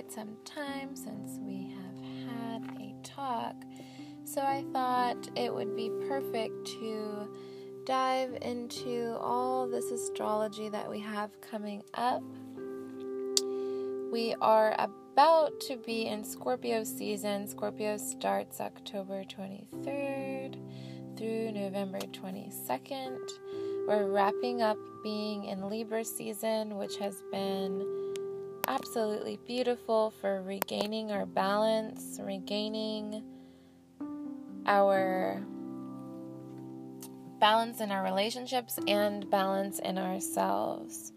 quite some time since we have had a talk, so I thought it would be perfect to dive into all this astrology that we have coming up. We are about to be in Scorpio season. Scorpio starts October 23rd through November 22nd. We're wrapping up being in Libra season, which has been absolutely beautiful for regaining our balance, regaining our balance in our relationships and balance in ourselves.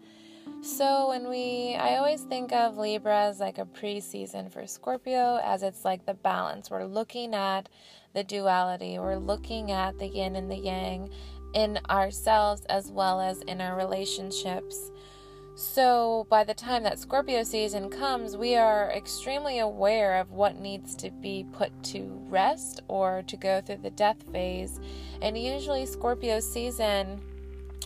So when we I always think of Libra as like a pre-season for Scorpio as it's like the balance. We're looking at the duality. We're looking at the yin and the yang in ourselves as well as in our relationships. So, by the time that Scorpio season comes, we are extremely aware of what needs to be put to rest or to go through the death phase. And usually, Scorpio season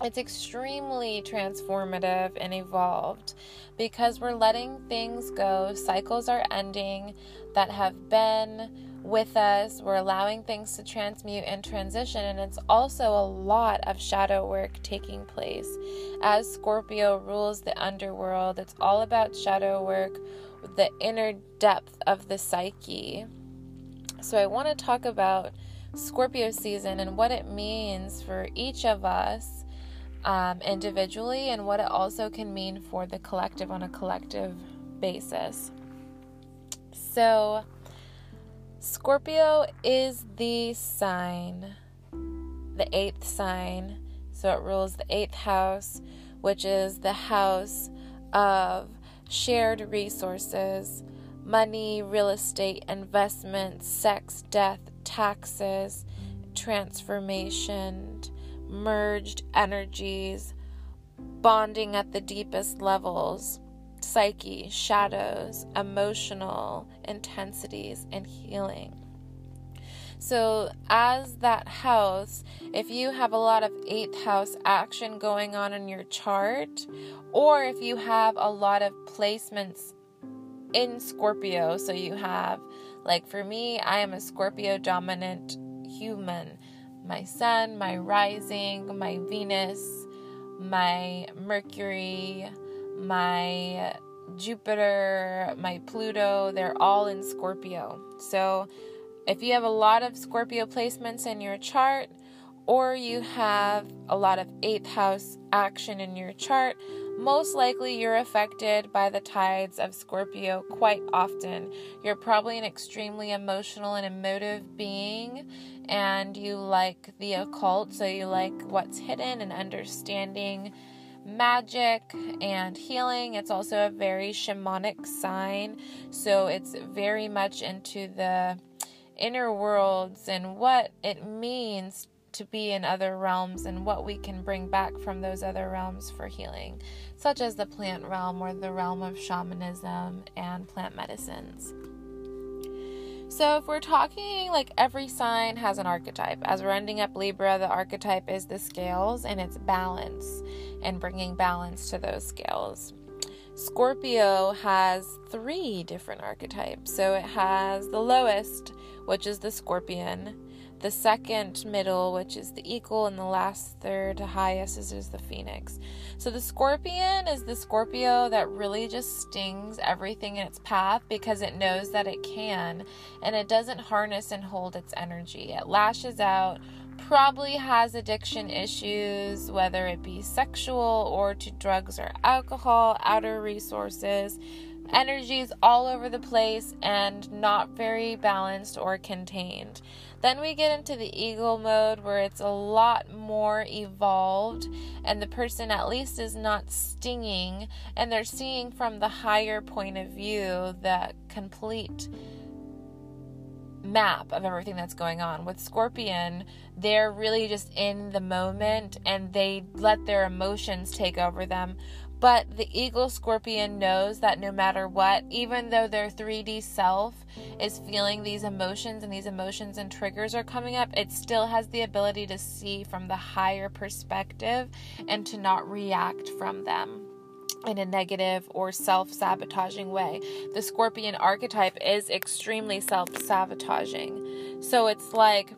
it's extremely transformative and evolved because we're letting things go. Cycles are ending that have been with us. We're allowing things to transmute and transition, and it's also a lot of shadow work taking place. As Scorpio rules the underworld, it's all about shadow work, the inner depth of the psyche. So, I want to talk about Scorpio season and what it means for each of us um, individually and what it also can mean for the collective on a collective basis. So, Scorpio is the sign, the eighth sign. So it rules the eighth house, which is the house of shared resources, money, real estate, investments, sex, death, taxes, transformation, merged energies, bonding at the deepest levels psyche, shadows, emotional intensities, and healing. So, as that house, if you have a lot of eighth house action going on in your chart, or if you have a lot of placements in Scorpio, so you have, like for me, I am a Scorpio dominant human. My sun, my rising, my Venus, my Mercury, my Jupiter, my Pluto, they're all in Scorpio. So if you have a lot of Scorpio placements in your chart, or you have a lot of eighth house action in your chart, most likely you're affected by the tides of Scorpio quite often. You're probably an extremely emotional and emotive being, and you like the occult, so you like what's hidden and understanding magic and healing. It's also a very shamanic sign, so it's very much into the inner worlds and what it means to be in other realms and what we can bring back from those other realms for healing, such as the plant realm or the realm of shamanism and plant medicines. So, if we're talking like every sign has an archetype, as we're ending up Libra, the archetype is the scales and it's balance and bringing balance to those scales. Scorpio has three different archetypes. So, it has the lowest, which is the scorpion, the second middle, which is the eagle, and the last third highest is, is the phoenix. So the scorpion is the Scorpio that really just stings everything in its path because it knows that it can and it doesn't harness and hold its energy. It lashes out, probably has addiction issues, whether it be sexual or to drugs or alcohol, outer resources energies all over the place and not very balanced or contained. Then we get into the eagle mode where it's a lot more evolved and the person at least is not stinging and they're seeing from the higher point of view the complete map of everything that's going on. With Scorpion, they're really just in the moment and they let their emotions take over them but the eagle scorpion knows that no matter what, even though their 3D self is feeling these emotions and these emotions and triggers are coming up, it still has the ability to see from the higher perspective and to not react from them. in a negative or self sabotaging way. The scorpion archetype is extremely self sabotaging. So it's like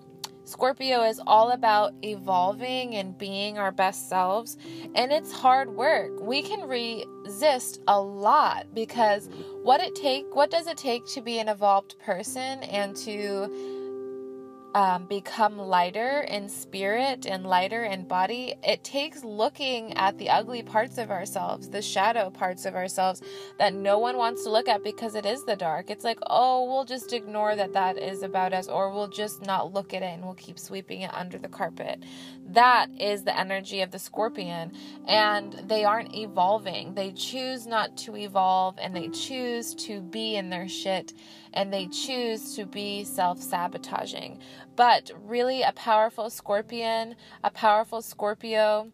Scorpio is all about evolving and being our best selves, and it's hard work. We can resist a lot because what it take what does it take to be an evolved person and to um, become lighter in spirit and lighter in body, it takes looking at the ugly parts of ourselves, the shadow parts of ourselves that no one wants to look at because it is the dark. It's like, oh, we'll just ignore that that is about us, or we'll just not look at it and we'll keep sweeping it under the carpet. That is the energy of the scorpion, and they aren't evolving. They choose not to evolve and they choose to be in their shit and they choose to be self sabotaging. But really, a powerful scorpion, a powerful Scorpio,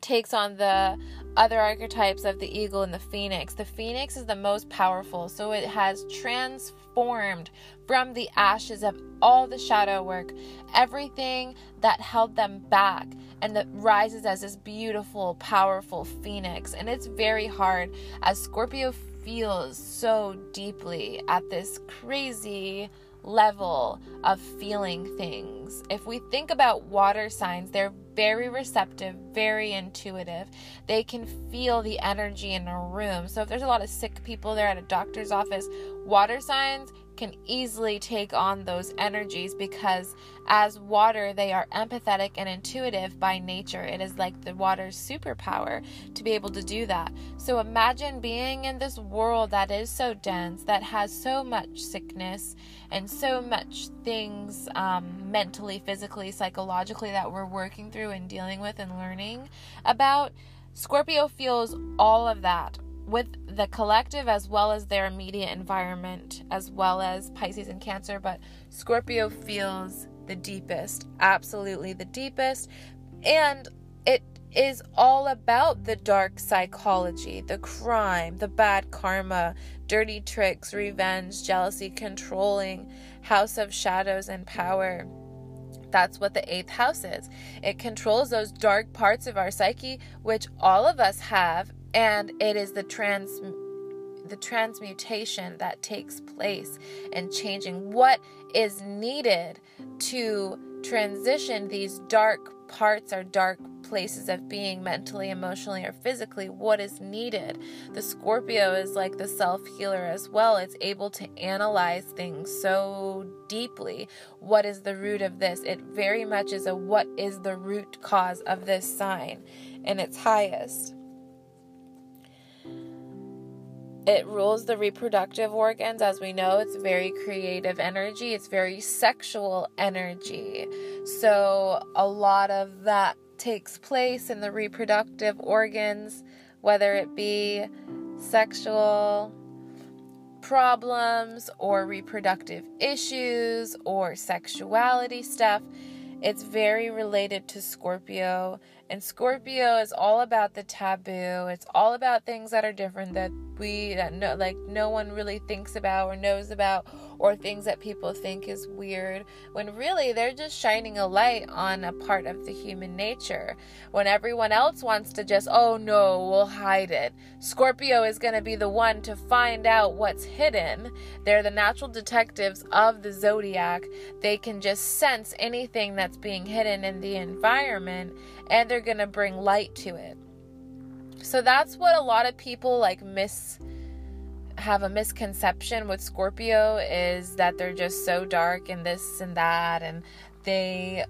takes on the other archetypes of the eagle and the phoenix. The phoenix is the most powerful, so it has transformed from the ashes of all the shadow work, everything that held them back, and that rises as this beautiful, powerful phoenix. And it's very hard as Scorpio feels so deeply at this crazy level of feeling things. If we think about water signs, they're very receptive, very intuitive. They can feel the energy in a room. So if there's a lot of sick people there at a doctor's office, water signs can easily take on those energies because as water they are empathetic and intuitive by nature. It is like the water's superpower to be able to do that. So imagine being in this world that is so dense that has so much sickness and so much things um, mentally physically psychologically that we're working through and dealing with and learning about. Scorpio feels all of that with the collective as well as their immediate environment, as well as Pisces and Cancer. But Scorpio feels the deepest, absolutely the deepest. And it is all about the dark psychology, the crime, the bad karma, dirty tricks, revenge, jealousy, controlling, house of shadows, and power. That's what the eighth house is. It controls those dark parts of our psyche, which all of us have and it is the trans the transmutation that takes place and changing what is needed to transition these dark parts or dark places of being mentally, emotionally, or physically, what is needed. The Scorpio is like the self healer as well. It's able to analyze things so deeply. What is the root of this? It very much is a what is the root cause of this sign in its highest. It rules the reproductive organs. As we know, it's very creative energy, it's very sexual energy. So, a lot of that takes place in the reproductive organs, whether it be sexual problems or reproductive issues or sexuality stuff. It's very related to Scorpio. And Scorpio is all about the taboo. It's all about things that are different that we that no like no one really thinks about or knows about or things that people think is weird when really they're just shining a light on a part of the human nature. When everyone else wants to just, oh no, we'll hide it. Scorpio is going to be the one to find out what's hidden. They're the natural detectives of the zodiac. They can just sense anything that's being hidden in the environment and they're going to bring light to it. So that's what a lot of people like miss have a misconception with Scorpio is that they're just so dark and this and that and they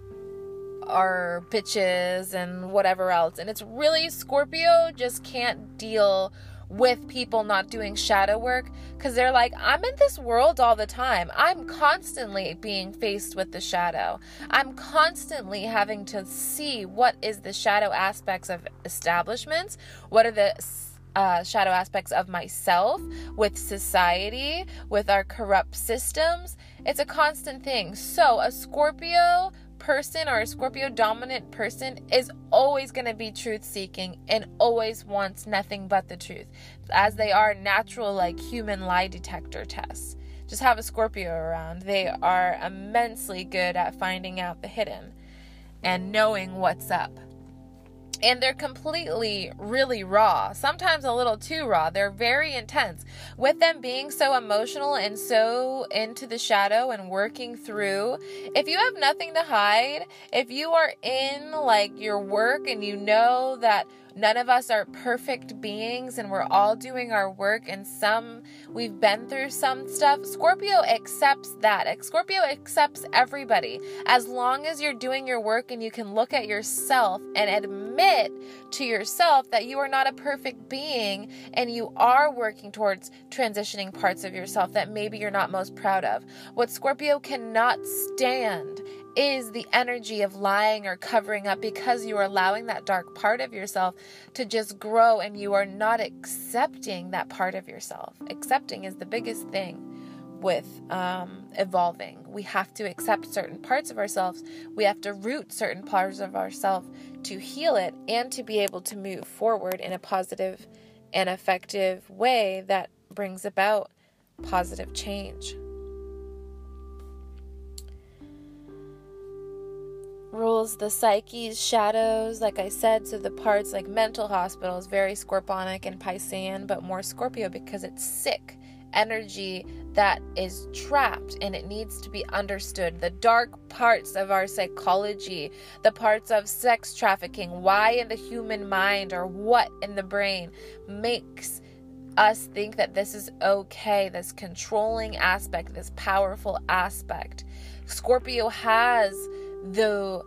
are bitches and whatever else. And it's really Scorpio just can't deal with people not doing shadow work because they're like, I'm in this world all the time. I'm constantly being faced with the shadow. I'm constantly having to see what is the shadow aspects of establishments, what are the uh, shadow aspects of myself, with society, with our corrupt systems. It's a constant thing. So, a Scorpio person or a Scorpio dominant person is always going to be truth seeking and always wants nothing but the truth, as they are natural, like human lie detector tests. Just have a Scorpio around. They are immensely good at finding out the hidden and knowing what's up. And they're completely really raw sometimes a little too raw they're very intense with them being so emotional and so into the shadow and working through if you have nothing to hide if you are in like your work and you know that None of us are perfect beings and we're all doing our work and some we've been through some stuff. Scorpio accepts that. Scorpio accepts everybody. As long as you're doing your work and you can look at yourself and admit to yourself that you are not a perfect being and you are working towards transitioning parts of yourself that maybe you're not most proud of. What Scorpio cannot stand is the energy of lying or covering up because you are allowing that dark part of yourself to just grow and you are not accepting that part of yourself. Accepting is the biggest thing with um, evolving. We have to accept certain parts of ourselves. We have to root certain parts of ourselves to heal it and to be able to move forward in a positive and effective way that brings about positive change. rules the psyche's shadows, like I said, so the parts like mental hospitals, very scorponic and Piscean, but more Scorpio because it's sick energy that is trapped and it needs to be understood. The dark parts of our psychology, the parts of sex trafficking, why in the human mind or what in the brain makes us think that this is okay, this controlling aspect, this powerful aspect. Scorpio has the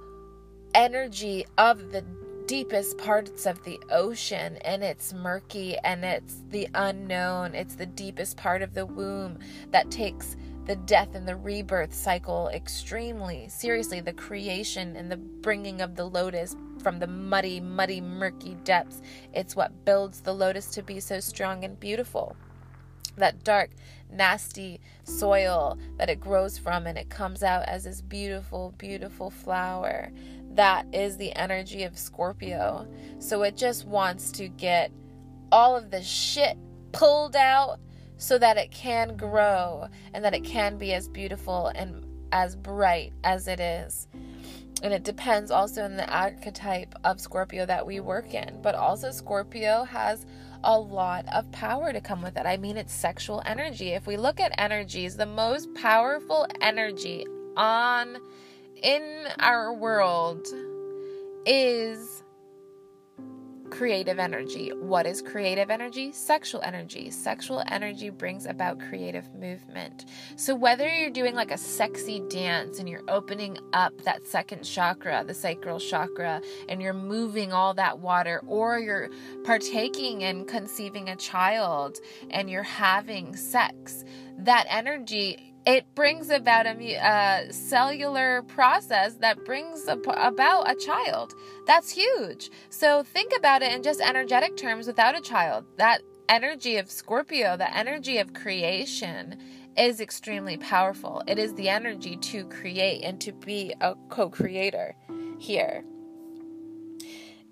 energy of the deepest parts of the ocean and it's murky and it's the unknown. It's the deepest part of the womb that takes the death and the rebirth cycle extremely seriously. The creation and the bringing of the lotus from the muddy, muddy, murky depths. It's what builds the lotus to be so strong and beautiful that dark, nasty soil that it grows from, and it comes out as this beautiful, beautiful flower. That is the energy of Scorpio. So it just wants to get all of the shit pulled out so that it can grow and that it can be as beautiful and as bright as it is. And it depends also on the archetype of Scorpio that we work in. But also, Scorpio has a lot of power to come with it. I mean, it's sexual energy. If we look at energies, the most powerful energy on in our world is creative energy. What is creative energy? Sexual energy. Sexual energy brings about creative movement. So, whether you're doing like a sexy dance and you're opening up that second chakra, the sacral chakra, and you're moving all that water, or you're partaking in conceiving a child and you're having sex, that energy it brings about a, cellular process that brings about a child. That's huge. So think about it in just energetic terms without a child. That energy of Scorpio, the energy of creation, is extremely powerful. It is the energy to create and to be a co creator here.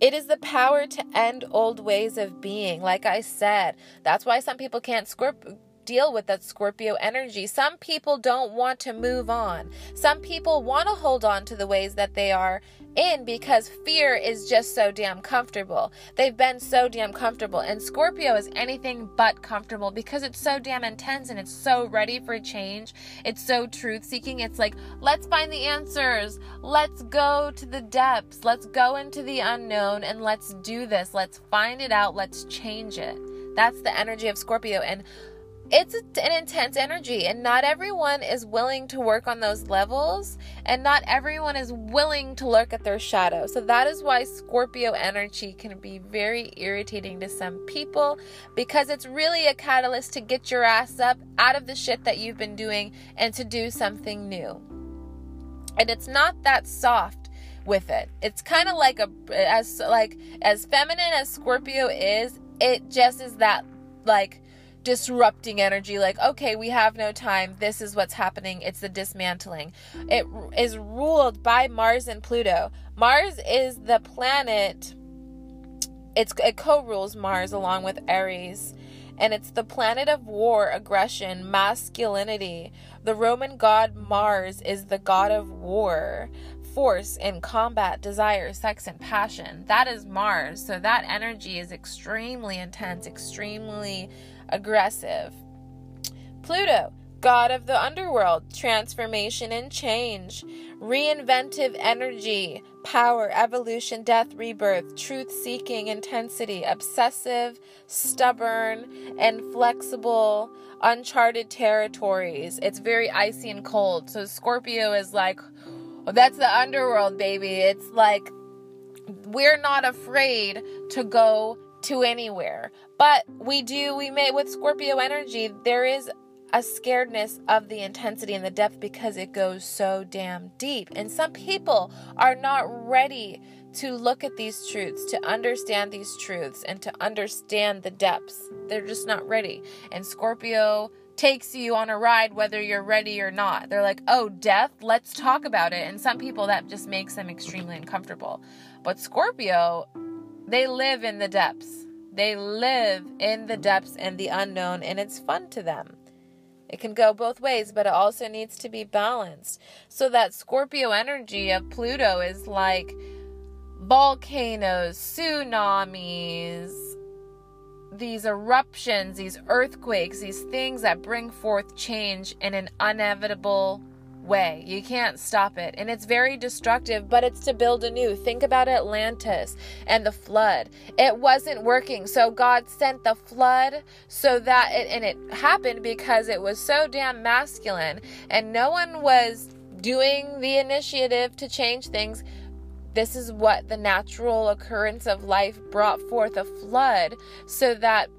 It is the power to end old ways of being. Like I said, that's why some people can't scorp- deal with that Scorpio energy. Some people don't want to move on. Some people want to hold on to the ways that they are in because fear is just so damn comfortable. They've been so damn comfortable. And Scorpio is anything but comfortable because it's so damn intense and it's so ready for change. It's so truth seeking. It's like, let's find the answers. Let's go to the depths. Let's go into the unknown and let's do this. Let's find it out. Let's change it. That's the energy of Scorpio. And it's an intense energy and not everyone is willing to work on those levels and not everyone is willing to look at their shadow. So that is why scorpio energy can be very irritating to some people because it's really a catalyst to get your ass up out of the shit that you've been doing and to do something new. And it's not that soft with it. It's kind of like a as like as feminine as scorpio is it just is that like disrupting energy like okay we have no time this is what's happening it's the dismantling it is ruled by mars and pluto mars is the planet it's it co-rules mars along with aries and it's the planet of war aggression masculinity the roman god mars is the god of war force in combat, desire, sex, and passion. That is Mars. So that energy is extremely intense, extremely aggressive. Pluto, god of the underworld, transformation and change, reinventive energy, power, evolution, death, rebirth, truth seeking, intensity, obsessive, stubborn, and flexible, uncharted territories. It's very icy and cold. So Scorpio is like, well, that's the underworld, baby. It's like we're not afraid to go to anywhere. But we do, we may, with Scorpio energy, there is a scaredness of the intensity and the depth because it goes so damn deep. And some people are not ready to look at these truths, to understand these truths, and to understand the depths. They're just not ready. And Scorpio takes you on a ride whether you're ready or not. They're like, oh, death, let's talk about it. And some people that just makes them extremely uncomfortable. But Scorpio, they live in the depths. They live in the depths and the unknown, and it's fun to them. It can go both ways, but it also needs to be balanced. So that Scorpio energy of Pluto is like volcanoes, tsunamis, these eruptions, these earthquakes, these things that bring forth change in an inevitable way. You can't stop it. And it's very destructive, but it's to build anew. Think about Atlantis and the flood. It wasn't working. So God sent the flood so that it, and it happened because it was so damn masculine and no one was doing the initiative to change things. This is what the natural occurrence of life brought forth a flood so that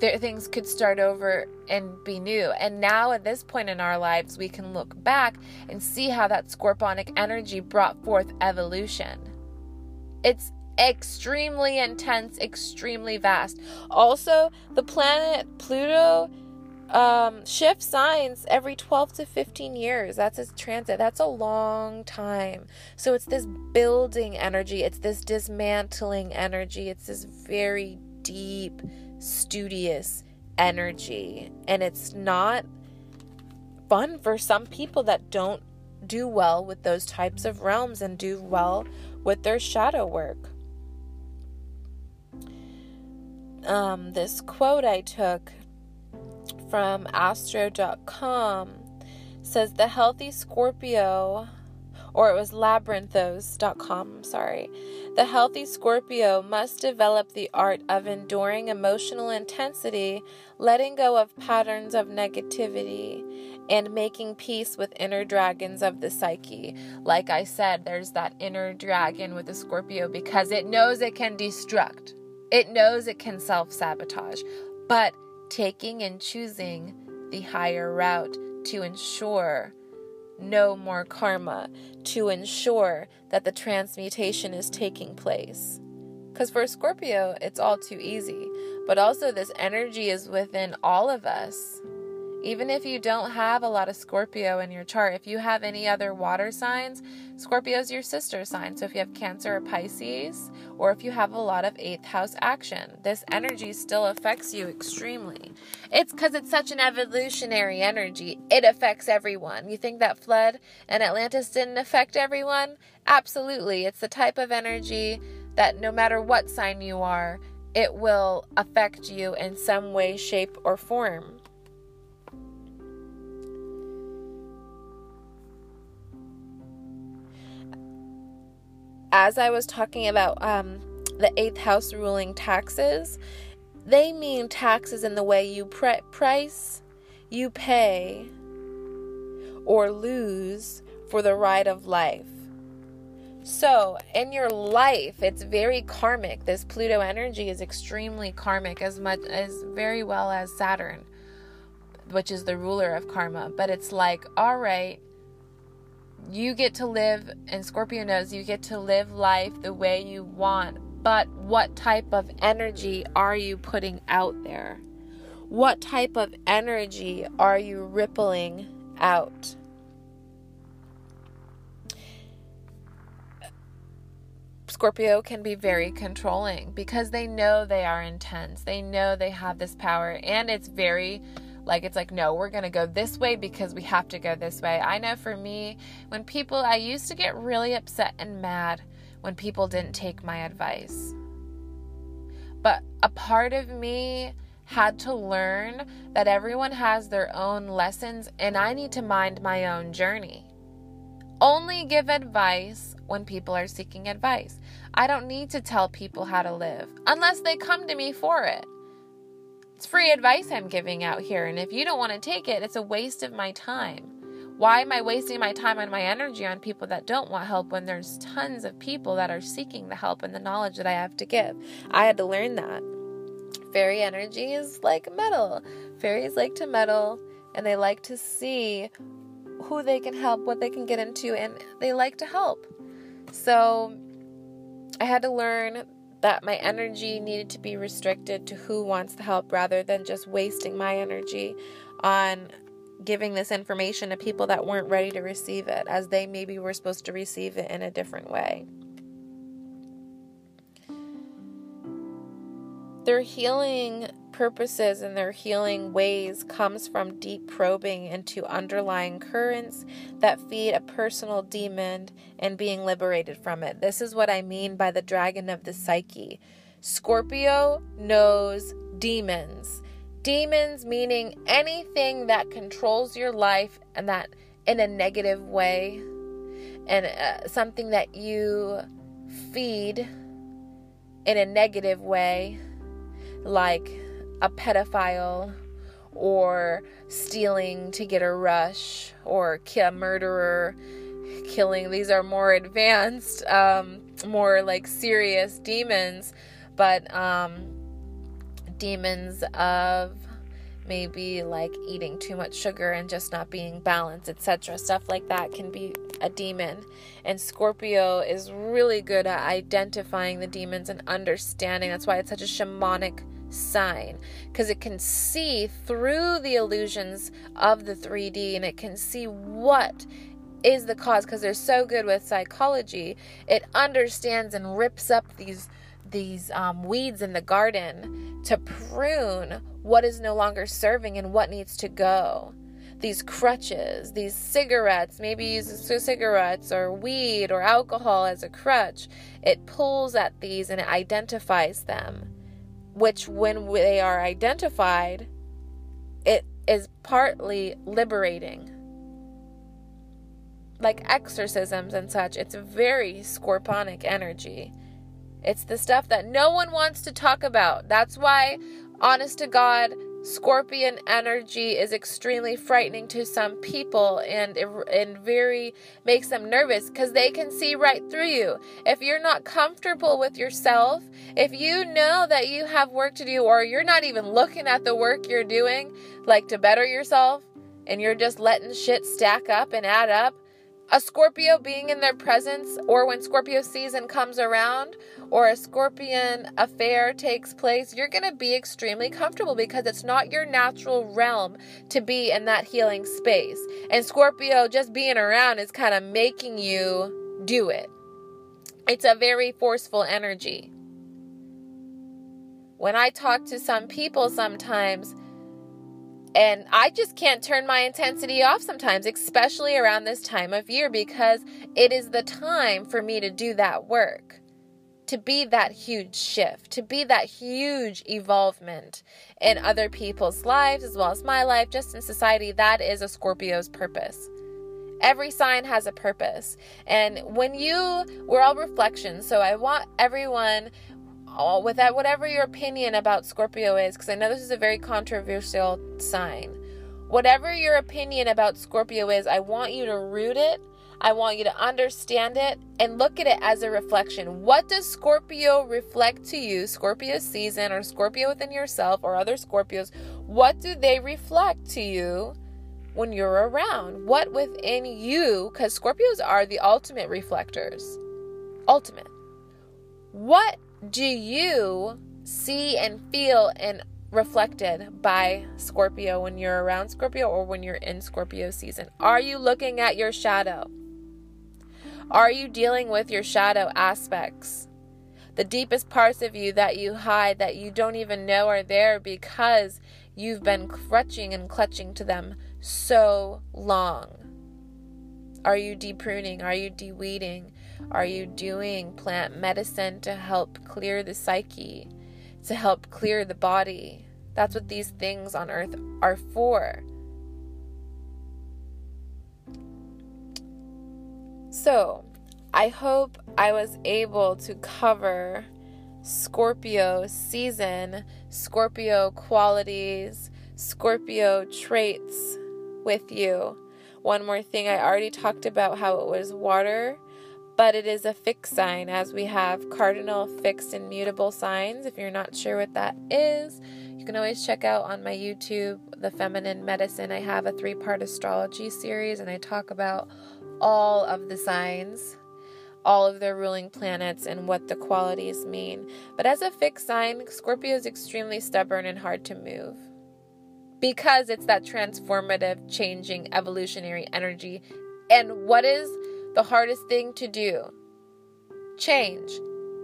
there, things could start over and be new. And now, at this point in our lives, we can look back and see how that scorpionic energy brought forth evolution. It's extremely intense, extremely vast. Also, the planet Pluto um, shifts signs every 12 to 15 years. That's its transit. That's a long time. So, it's this building energy, it's this dismantling energy, it's this very deep studious energy. And it's not fun for some people that don't do well with those types of realms and do well with their shadow work. Um, this quote I took from astro.com says the healthy Scorpio or it was labyrinthos.com, sorry. The healthy Scorpio must develop the art of enduring emotional intensity, letting go of patterns of negativity, and making peace with inner dragons of the psyche. Like I said, there's that inner dragon with the Scorpio because it knows it can destruct, it knows it can self sabotage, but taking and choosing the higher route to ensure no more karma to ensure that the transmutation is taking place. Because for Scorpio, it's all too easy. But also, this energy is within all of us. Even if you don't have a lot of Scorpio in your chart, if you have any other water signs, Scorpio is your sister sign. So if you have Cancer or Pisces, or if you have a lot of eighth house action, this energy still affects you extremely. It's because it's such an evolutionary energy, it affects everyone. You think that flood and Atlantis didn't affect everyone? Absolutely. It's the type of energy that no matter what sign you are, it will affect you in some way, shape, or form. As I was talking about um, the eighth house ruling taxes, they mean taxes in the way you pre- price, you pay, or lose for the ride of life. So, in your life, it's very karmic. This Pluto energy is extremely karmic, as much as very well as Saturn, which is the ruler of karma. But it's like, all right, you get to live, and Scorpio knows you get to live life the way you want. But what type of energy are you putting out there? What type of energy are you rippling out? Scorpio can be very controlling because they know they are intense. They know they have this power, and it's very Like it's like, no, we're going to go this way because we have to go this way. I know for me, when people, I used to get really upset and mad when people didn't take my advice. But a part of me had to learn that everyone has their own lessons and I need to mind my own journey. Only give advice when people are seeking advice. I don't need to tell people how to live unless they come to me for it. It's free advice I'm giving out here, and if you don't want to take it, it's a waste of my time. Why am I wasting my time and my energy on people that don't want help when there's tons of people that are seeking the help and the knowledge that I have to give? I had to learn that. Fairy energy is like metal. Fairies like to meddle and they like to see who they can help, what they can get into, and they like to help. So I had to learn that my energy needed to be restricted to who wants the help rather than just wasting my energy on giving this information to people that weren't ready to receive it, as they maybe were supposed to receive it in a different way. Their healing purposes and their healing ways comes from deep probing into underlying currents that feed a personal demon and being liberated from it. This is what I mean by the dragon of the psyche. Scorpio knows demons. Demons meaning anything that controls your life and that in a negative way and uh, something that you feed in a negative way like a pedophile or stealing to get a rush or a murderer killing. These are more advanced um, more like serious demons but um, demons of maybe like eating too much sugar and just not being balanced etc stuff like that can be a demon. And scorpio is really good at identifying the demons and understanding. That's why it's such a shamanic sign because it can see through the illusions of the 3D and it can see what is the cause because they're so good with psychology. It understands and rips up these these um, weeds in the garden to prune what is no longer serving and what needs to go. These crutches, these cigarettes, maybe use cigarettes or weed or alcohol as a crutch. It pulls at these and it identifies them which when they are identified, it is partly liberating. Like exorcisms and such, it's very scorponic energy. It's the stuff that no one wants to talk about. That's why, honest to God, Scorpion energy is extremely frightening to some people and and very makes them nervous cuz they can see right through you. If you're not comfortable with yourself, if you know that you have work to do or you're not even looking at the work you're doing like to better yourself and you're just letting shit stack up and add up, a Scorpio being in their presence, or when Scorpio season comes around, or a Scorpion affair takes place, you're going to be extremely comfortable because it's not your natural realm to be in that healing space. And Scorpio just being around is kind of making you do it. It's a very forceful energy. When I talk to some people sometimes, and I just can't turn my intensity off sometimes, especially around this time of year, because it is the time for me to do that work, to be that huge shift, to be that huge evolvement in other people's lives as well as my life, just in society. That is a Scorpio's purpose. Every sign has a purpose. And when you, we're all reflections. So I want everyone all with that whatever your opinion about Scorpio is because I know this is a very controversial sign. Whatever your opinion about Scorpio is, I want you to root it. I want you to understand it and look at it as a reflection. What does Scorpio reflect to you, Scorpio season or Scorpio within yourself or other Scorpios? What do they reflect to you when you're around? What within you, because Scorpios are the ultimate reflectors. Ultimate. What do you see and feel and reflected by Scorpio when you're around Scorpio or when you're in Scorpio season? Are you looking at your shadow? Are you dealing with your shadow aspects? The deepest parts of you that you hide that you don't even know are there because you've been crutching and clutching to them so long? Are you depruning? Are you deweeding? Are you doing plant medicine to help clear the psyche, to help clear the body? That's what these things on earth are for. So, I hope I was able to cover Scorpio season, Scorpio qualities, Scorpio traits with you. One more thing I already talked about how it was water, but it is a fixed sign as we have cardinal, fixed, and mutable signs. If you're not sure what that is, you can always check out on my YouTube, The Feminine Medicine. I have a three part astrology series and I talk about all of the signs all of their ruling planets and what the qualities mean. But as a fixed sign, Scorpio is extremely stubborn and hard to move because it's that transformative, changing, evolutionary energy. And what is the hardest thing to do? Change.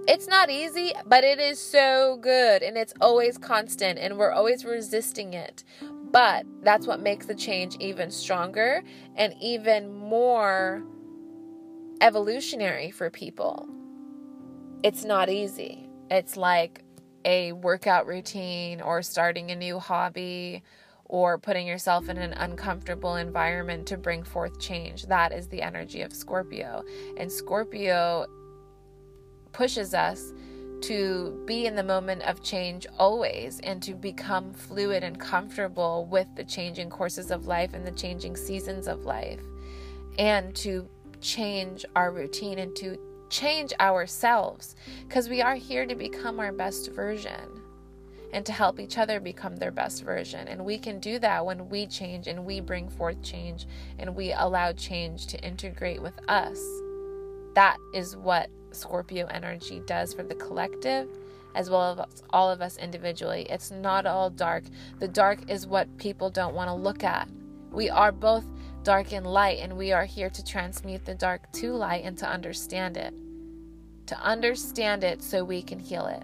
It's not easy, but it is so good and it's always constant and we're always resisting it. But that's what makes the change even stronger and even more evolutionary for people. It's not easy. It's like a workout routine or starting a new hobby or putting yourself in an uncomfortable environment to bring forth change. That is the energy of Scorpio. And Scorpio pushes us to be in the moment of change always and to become fluid and comfortable with the changing courses of life and the changing seasons of life and to change our routine and to change ourselves because we are here to become our best version and to help each other become their best version. And we can do that when we change and we bring forth change and we allow change to integrate with us. That is what Scorpio energy does for the collective as well as all of us individually. It's not all dark. The dark is what people don't want to look at. We are both dark and light, and we are here to transmute the dark to light and to understand it. To understand it so we can heal it.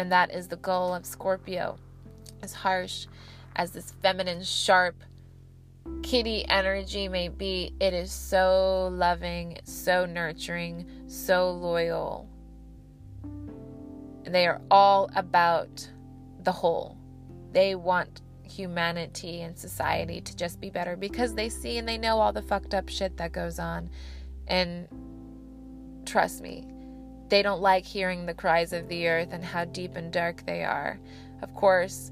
And that is the goal of Scorpio. As harsh as this feminine, sharp, kitty energy may be, it is so loving, so nurturing, so loyal. They are all about the whole. They want humanity and society to just be better because they see and they know all the fucked up shit that goes on. And trust me, they don't like hearing the cries of the earth and how deep and dark they are. Of course,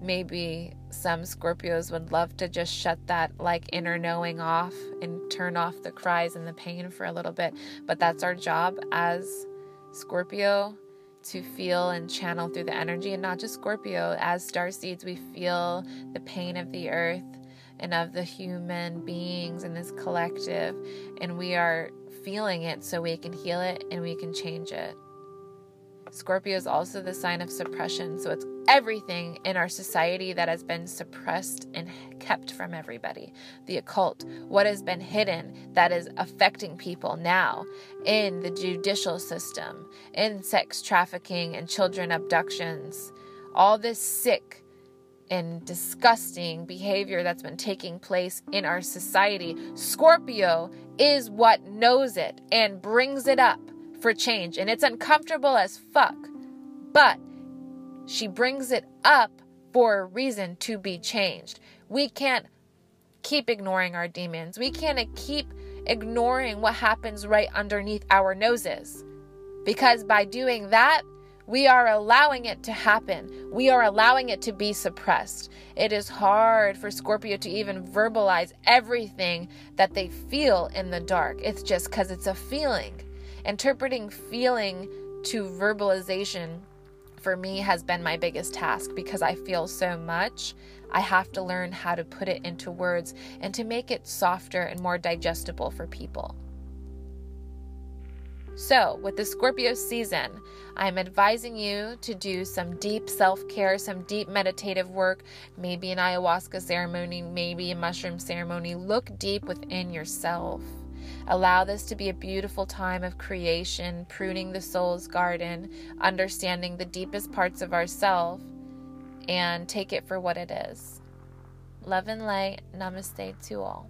maybe some Scorpios would love to just shut that like inner knowing off and turn off the cries and the pain for a little bit, but that's our job as Scorpio to feel and channel through the energy, and not just Scorpio. As star seeds, we feel the pain of the earth and of the human beings in this collective, and we are feeling it so we can heal it and we can change it. Scorpio is also the sign of suppression, so it's everything in our society that has been suppressed and kept from everybody. The occult, what has been hidden that is affecting people now in the judicial system, in sex trafficking and children abductions, all this sick and disgusting behavior that's been taking place in our society. Scorpio is what knows it and brings it up for change. And it's uncomfortable as fuck. But she brings it up for a reason to be changed. We can't keep ignoring our demons. We can't keep ignoring what happens right underneath our noses. Because by doing that, we are allowing it to happen. We are allowing it to be suppressed. It is hard for Scorpio to even verbalize everything that they feel in the dark. It's just because it's a feeling. Interpreting feeling to verbalization for me has been my biggest task because I feel so much. I have to learn how to put it into words and to make it softer and more digestible for people. So, with the Scorpio season, I'm advising you to do some deep self care, some deep meditative work, maybe an ayahuasca ceremony, maybe a mushroom ceremony. Look deep within yourself. Allow this to be a beautiful time of creation, pruning the soul's garden, understanding the deepest parts of ourself, and take it for what it is. Love and light. Namaste to all.